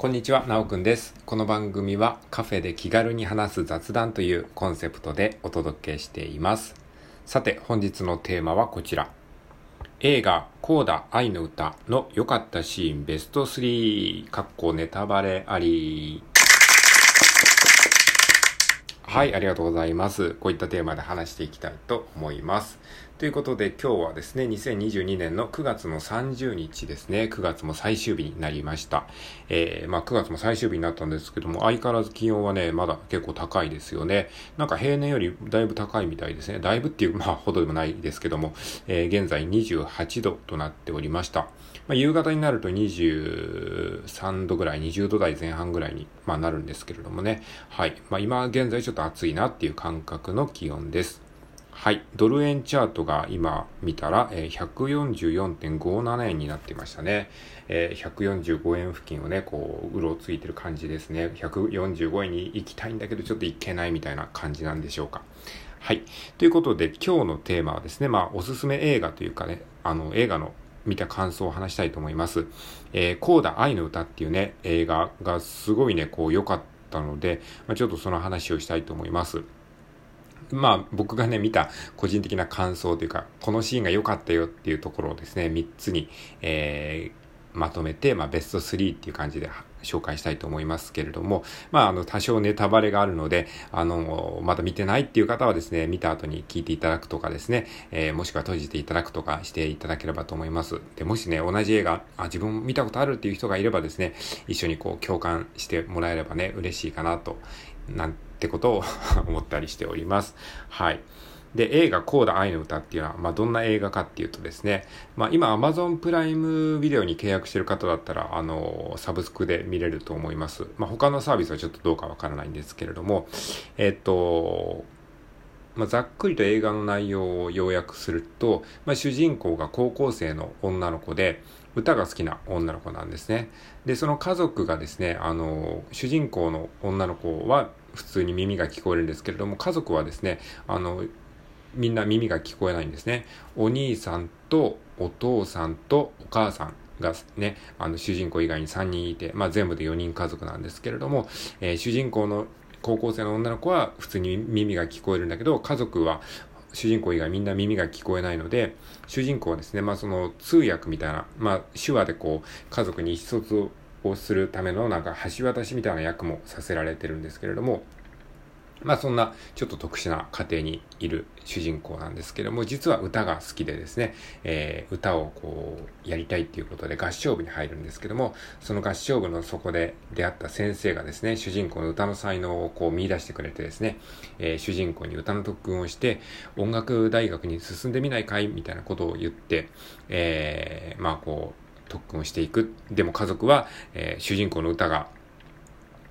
こんにちは、なおくんです。この番組はカフェで気軽に話す雑談というコンセプトでお届けしています。さて、本日のテーマはこちら。映画、コーダ愛の歌の良かったシーンベスト3、かっこネタバレあり。はい、ありがとうございます。こういったテーマで話していきたいと思います。ということで今日はですね、2022年の9月の30日ですね、9月も最終日になりました。えー、まあ9月も最終日になったんですけども、相変わらず気温はね、まだ結構高いですよね。なんか平年よりだいぶ高いみたいですね。だいぶっていう、まあほどでもないですけども、えー、現在28度となっておりました。まあ、夕方になると23度ぐらい、20度台前半ぐらいに、まあ、なるんですけれどもね。はい。まあ、今現在ちょっと暑いなっていう感覚の気温です。はい。ドル円チャートが今見たら、えー、144.57円になってましたね。えー、145円付近をね、こう、うろついてる感じですね。145円に行きたいんだけど、ちょっと行けないみたいな感じなんでしょうか。はい。ということで、今日のテーマはですね、まあ、おすすめ映画というかね、あの、映画の見た感想を話したいと思います。えー、コーダ愛の歌っていうね、映画がすごいね、こう良かったので、まあ、ちょっとその話をしたいと思います。まあ僕がね見た個人的な感想というか、このシーンが良かったよっていうところをですね、3つに、えー、まとめて、まあベスト3っていう感じで紹介したいと思いますけれども、まああの多少ネタバレがあるので、あの、まだ見てないっていう方はですね、見た後に聞いていただくとかですね、えー、もしくは閉じていただくとかしていただければと思います。で、もしね、同じ映画、あ、自分見たことあるっていう人がいればですね、一緒にこう共感してもらえればね、嬉しいかなと、なんてことを 思ったりしております。はい。で、映画コーダ愛の歌っていうのは、まあ、どんな映画かっていうとですね、まあ、今 Amazon プライムビデオに契約してる方だったら、あの、サブスクで見れると思います。まあ、他のサービスはちょっとどうかわからないんですけれども、えっと、まあ、ざっくりと映画の内容を要約すると、まあ、主人公が高校生の女の子で、歌が好きな女の子なんですね。で、その家族がですね、あの、主人公の女の子は普通に耳が聞こえるんですけれども、家族はですね、あの、みんな耳が聞こえないんですね。お兄さんとお父さんとお母さんがね、あの、主人公以外に3人いて、まあ全部で4人家族なんですけれども、えー、主人公の高校生の女の子は普通に耳が聞こえるんだけど、家族は主人公以外みんな耳が聞こえないので、主人公はですね、まあその通訳みたいな、まあ手話でこう、家族に意思疎通をするためのなんか橋渡しみたいな役もさせられてるんですけれども、まあそんなちょっと特殊な家庭にいる主人公なんですけども、実は歌が好きでですね、えー、歌をこうやりたいっていうことで合唱部に入るんですけども、その合唱部のそこで出会った先生がですね、主人公の歌の才能をこう見出してくれてですね、えー、主人公に歌の特訓をして音楽大学に進んでみないかいみたいなことを言って、えー、まあこう特訓をしていく。でも家族は、えー、主人公の歌が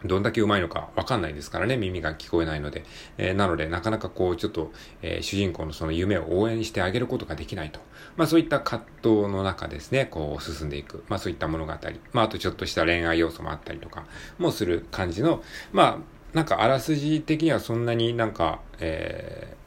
どんだけうまいのかわかんないですからね、耳が聞こえないので。えー、なので、なかなかこう、ちょっと、えー、主人公のその夢を応援してあげることができないと。まあそういった葛藤の中ですね、こう進んでいく。まあそういった物語。まああとちょっとした恋愛要素もあったりとかもする感じの、まあ、なんかあらすじ的にはそんなになんか、えー、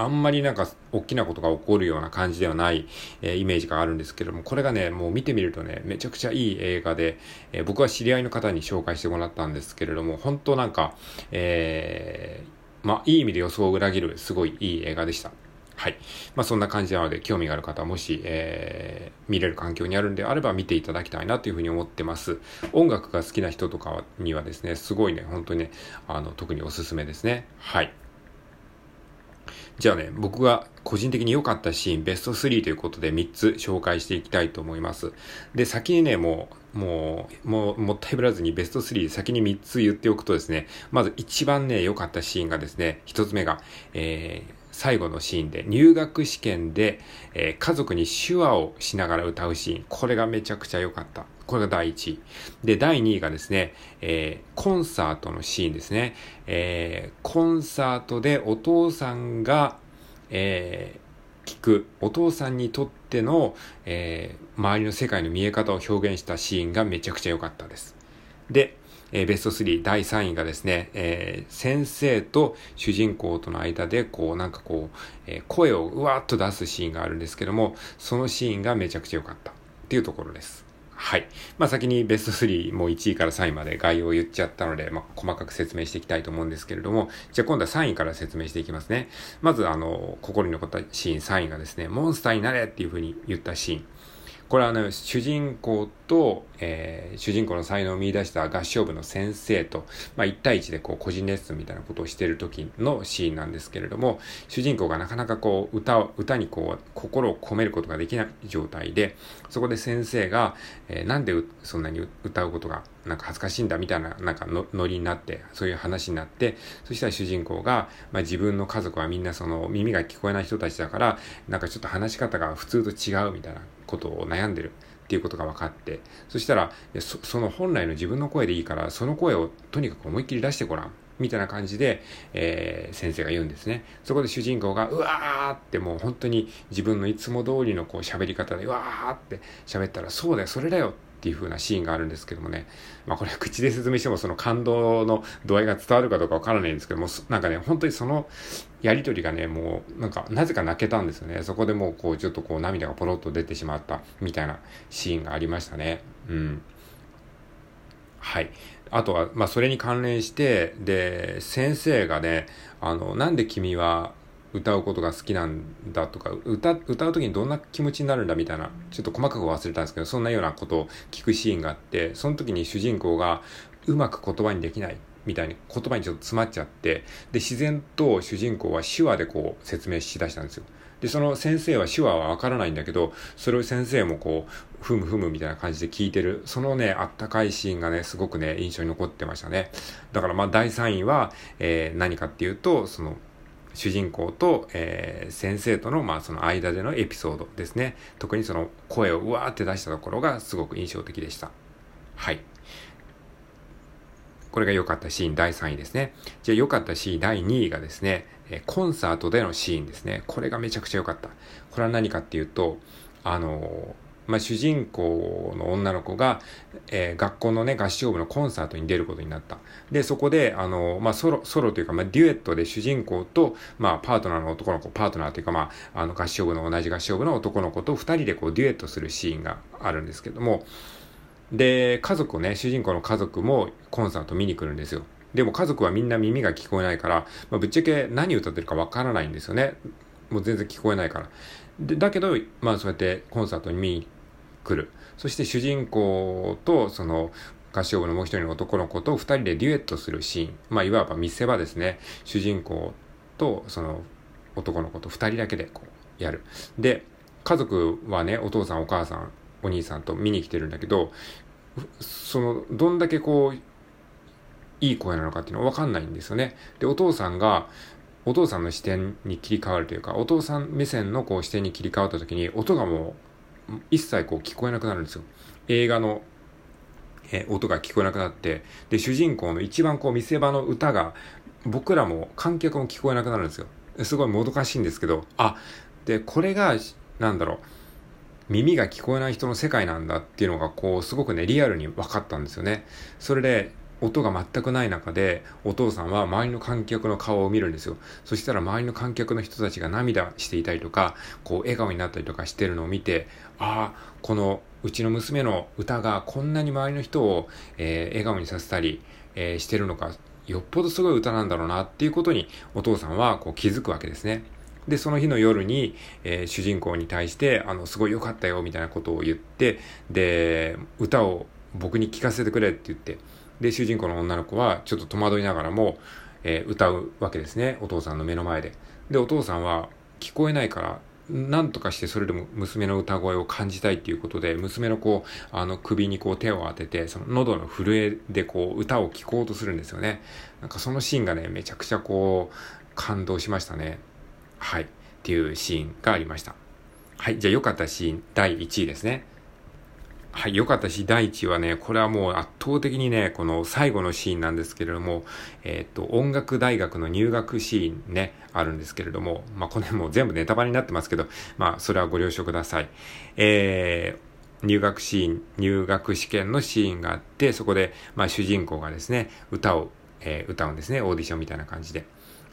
あんまりなんか大きなことが起こるような感じではない、えー、イメージがあるんですけれども、これがね、もう見てみるとね、めちゃくちゃいい映画で、えー、僕は知り合いの方に紹介してもらったんですけれども、本当なんか、えー、まあ、いい意味で予想を裏切るすごいいい映画でした。はい。まあそんな感じなので、興味がある方もし、えー、見れる環境にあるんであれば見ていただきたいなというふうに思ってます。音楽が好きな人とかにはですね、すごいね、本当にね、あの、特におすすめですね。はい。じゃあね、僕が個人的に良かったシーンベスト3ということで3つ紹介していきたいと思います。で、先にね、もう、もう、もう、もったいぶらずにベスト3先に3つ言っておくとですね、まず一番ね、良かったシーンがですね、1つ目が、えー、最後のシーンで、入学試験で、えー、家族に手話をしながら歌うシーン。これがめちゃくちゃ良かった。これが第1位。で、第2位がですね、えー、コンサートのシーンですね。えー、コンサートでお父さんが、えー、聞く、お父さんにとっての、え、周りの世界の見え方を表現したシーンがめちゃくちゃ良かったです。で、え、ベスト3第3位がですね、えー、先生と主人公との間で、こう、なんかこう、えー、声をうわーっと出すシーンがあるんですけども、そのシーンがめちゃくちゃ良かったっていうところです。はい。まあ先にベスト3もう1位から3位まで概要を言っちゃったので、まあ細かく説明していきたいと思うんですけれども、じゃあ今度は3位から説明していきますね。まずあの、心に残ったシーン3位がですね、モンスターになれっていうふうに言ったシーン。これはあの、主人公と、えー、主人公の才能を見出した合唱部の先生と、まあ、1対1でこう個人レッスンみたいなことをしている時のシーンなんですけれども、主人公がなかなかこう、歌を、歌にこう、心を込めることができない状態で、そこで先生が、えー、なんでそんなに歌うことがなんか恥ずかしいんだみたいな、なんかのノリになって、そういう話になって、そしたら主人公が、まあ、自分の家族はみんなその耳が聞こえない人たちだから、なんかちょっと話し方が普通と違うみたいなことを悩んでる。っていうことが分かって、そしたら、そその本来の自分の声でいいから、その声をとにかく思いっきり出してごらん。みたいな感じで、えー、先生が言うんですね。そこで主人公が、うわーってもう本当に自分のいつも通りのこう喋り方で、うわーって喋ったら、そうだよ、それだよっていう風なシーンがあるんですけどもね。まあこれ口で説明してもその感動の度合いが伝わるかどうかわからないんですけども、なんかね、本当にそのやりとりがね、もうなんかなぜか泣けたんですよね。そこでもうこうちょっとこう涙がポロッと出てしまったみたいなシーンがありましたね。うん。はい。あとは、まあ、それに関連して、で、先生がね、あの、なんで君は歌うことが好きなんだとか、歌、歌う時にどんな気持ちになるんだみたいな、ちょっと細かく忘れたんですけど、そんなようなことを聞くシーンがあって、その時に主人公がうまく言葉にできないみたいに言葉にちょっと詰まっちゃって、で、自然と主人公は手話でこう説明しだしたんですよ。で、その先生は手話はわからないんだけど、それを先生もこう、ふむふむみたいな感じで聞いてる、そのね、あったかいシーンがね、すごくね、印象に残ってましたね。だからまあ、第3位は、えー、何かっていうと、その、主人公と、えー、先生との、まあ、その間でのエピソードですね。特にその声をうわーって出したところがすごく印象的でした。はい。これが良かったシーン第3位ですね。じゃあ良かったシーン第2位がですね、コンサートでのシーンですね。これがめちゃくちゃ良かった。これは何かっていうと、あの、まあ、主人公の女の子が、えー、学校のね、合唱部のコンサートに出ることになった。で、そこで、あの、まあ、ソロ、ソロというか、まあ、デュエットで主人公と、まあ、パートナーの男の子、パートナーというか、まあ、あの、合唱部の同じ合唱部の男の子と二人でこう、デュエットするシーンがあるんですけども、で、家族をね、主人公の家族もコンサート見に来るんですよ。でも家族はみんな耳が聞こえないから、まあ、ぶっちゃけ何歌ってるかわからないんですよね。もう全然聞こえないから。で、だけど、まあそうやってコンサートに見に来る。そして主人公と、その、合唱部のもう一人の男の子と二人でデュエットするシーン。まあいわば見せ場ですね。主人公と、その、男の子と二人だけでこう、やる。で、家族はね、お父さんお母さん、お兄さんと見に来てるんだけど、その、どんだけこう、いい声なのかっていうのはわかんないんですよね。で、お父さんが、お父さんの視点に切り替わるというか、お父さん目線のこう視点に切り替わった時に、音がもう、一切こう聞こえなくなるんですよ。映画の、え音が聞こえなくなって、で、主人公の一番こう見せ場の歌が、僕らも観客も聞こえなくなるんですよ。すごいもどかしいんですけど、あ、で、これが、なんだろう、耳が聞こえない人の世界なんだっていうのが、こう、すごくね、リアルに分かったんですよね。それで、音が全くない中で、お父さんは周りの観客の顔を見るんですよ。そしたら周りの観客の人たちが涙していたりとか、こう笑顔になったりとかしてるのを見て、ああ、このうちの娘の歌がこんなに周りの人を、えー、笑顔にさせたり、えー、してるのか、よっぽどすごい歌なんだろうなっていうことにお父さんはこう気づくわけですね。で、その日の夜に、えー、主人公に対して、あの、すごい良かったよみたいなことを言って、で、歌を僕に聴かせてくれって言って、で、主人公の女の子はちょっと戸惑いながらも、えー、歌うわけですね。お父さんの目の前で。で、お父さんは聞こえないから、なんとかしてそれでも娘の歌声を感じたいっていうことで、娘のこう、あの首にこう手を当てて、その喉の震えでこう歌を聴こうとするんですよね。なんかそのシーンがね、めちゃくちゃこう、感動しましたね。はい。っていうシーンがありました。はい。じゃあ良かったシーン第1位ですね。はい、良かったし、第一はね、これはもう圧倒的にね、この最後のシーンなんですけれども、えっ、と、音楽大学の入学シーンね、あるんですけれども、まあ、これも全部ネタバレになってますけど、まあ、それはご了承ください。えー、入学シーン、入学試験のシーンがあって、そこで、まあ、主人公がですね、歌を、えー、歌うんですね、オーディションみたいな感じで。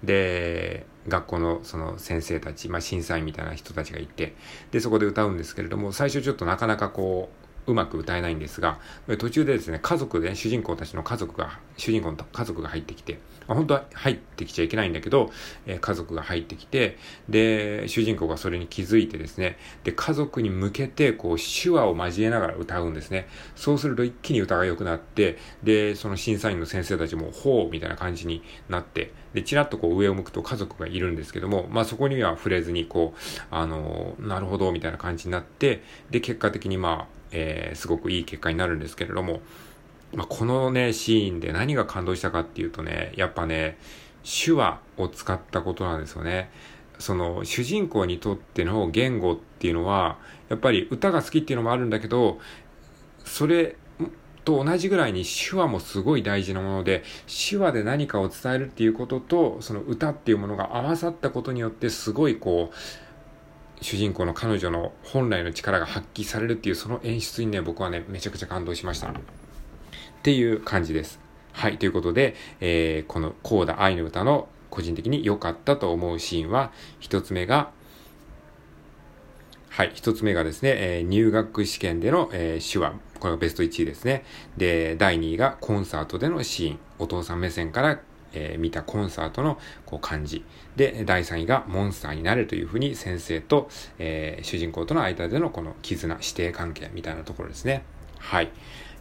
で、学校のその先生たち、まあ、審査員みたいな人たちがいて、で、そこで歌うんですけれども、最初ちょっとなかなかこう、うまく歌えないんですが、途中でですね、家族で、主人公たちの家族が、主人公の家族が入ってきて、本当は入ってきちゃいけないんだけど、え、家族が入ってきて、で、主人公がそれに気づいてですね、で、家族に向けて、こう、手話を交えながら歌うんですね。そうすると一気に歌が良くなって、で、その審査員の先生たちも、ほうみたいな感じになって、で、ちらっとこう上を向くと家族がいるんですけども、まあそこには触れずに、こう、あの、なるほど、みたいな感じになって、で、結果的にまあ、えー、すごくいい結果になるんですけれども、まあ、このね、シーンで何が感動したかっていうとね、やっぱね、手話を使ったことなんですよね。その、主人公にとっての言語っていうのは、やっぱり歌が好きっていうのもあるんだけど、それと同じぐらいに手話もすごい大事なもので、手話で何かを伝えるっていうことと、その歌っていうものが合わさったことによって、すごいこう、主人公の彼女の本来の力が発揮されるっていうその演出にね、僕はね、めちゃくちゃ感動しました。っていう感じです。はい、ということで、えー、このコーダ愛の歌の個人的に良かったと思うシーンは、一つ目が、はい、一つ目がですね、えー、入学試験での、えー、手話。これがベスト1位ですね。で、第2位がコンサートでのシーン。お父さん目線からえー、見たコンサートのこう感じ。で、第3位がモンスターになれというふうに先生と、えー、主人公との間でのこの絆、指定関係みたいなところですね。はい。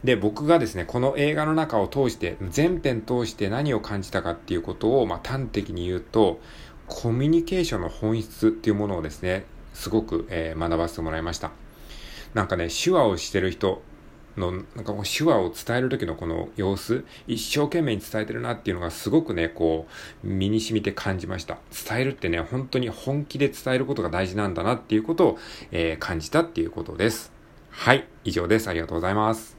で、僕がですね、この映画の中を通して、全編通して何を感じたかっていうことを、まあ、端的に言うと、コミュニケーションの本質っていうものをですね、すごく、えー、学ばせてもらいました。なんかね、手話をしてる人、の、なんかこう手話を伝える時のこの様子、一生懸命に伝えてるなっていうのがすごくね、こう、身に染みて感じました。伝えるってね、本当に本気で伝えることが大事なんだなっていうことを、えー、感じたっていうことです。はい、以上です。ありがとうございます。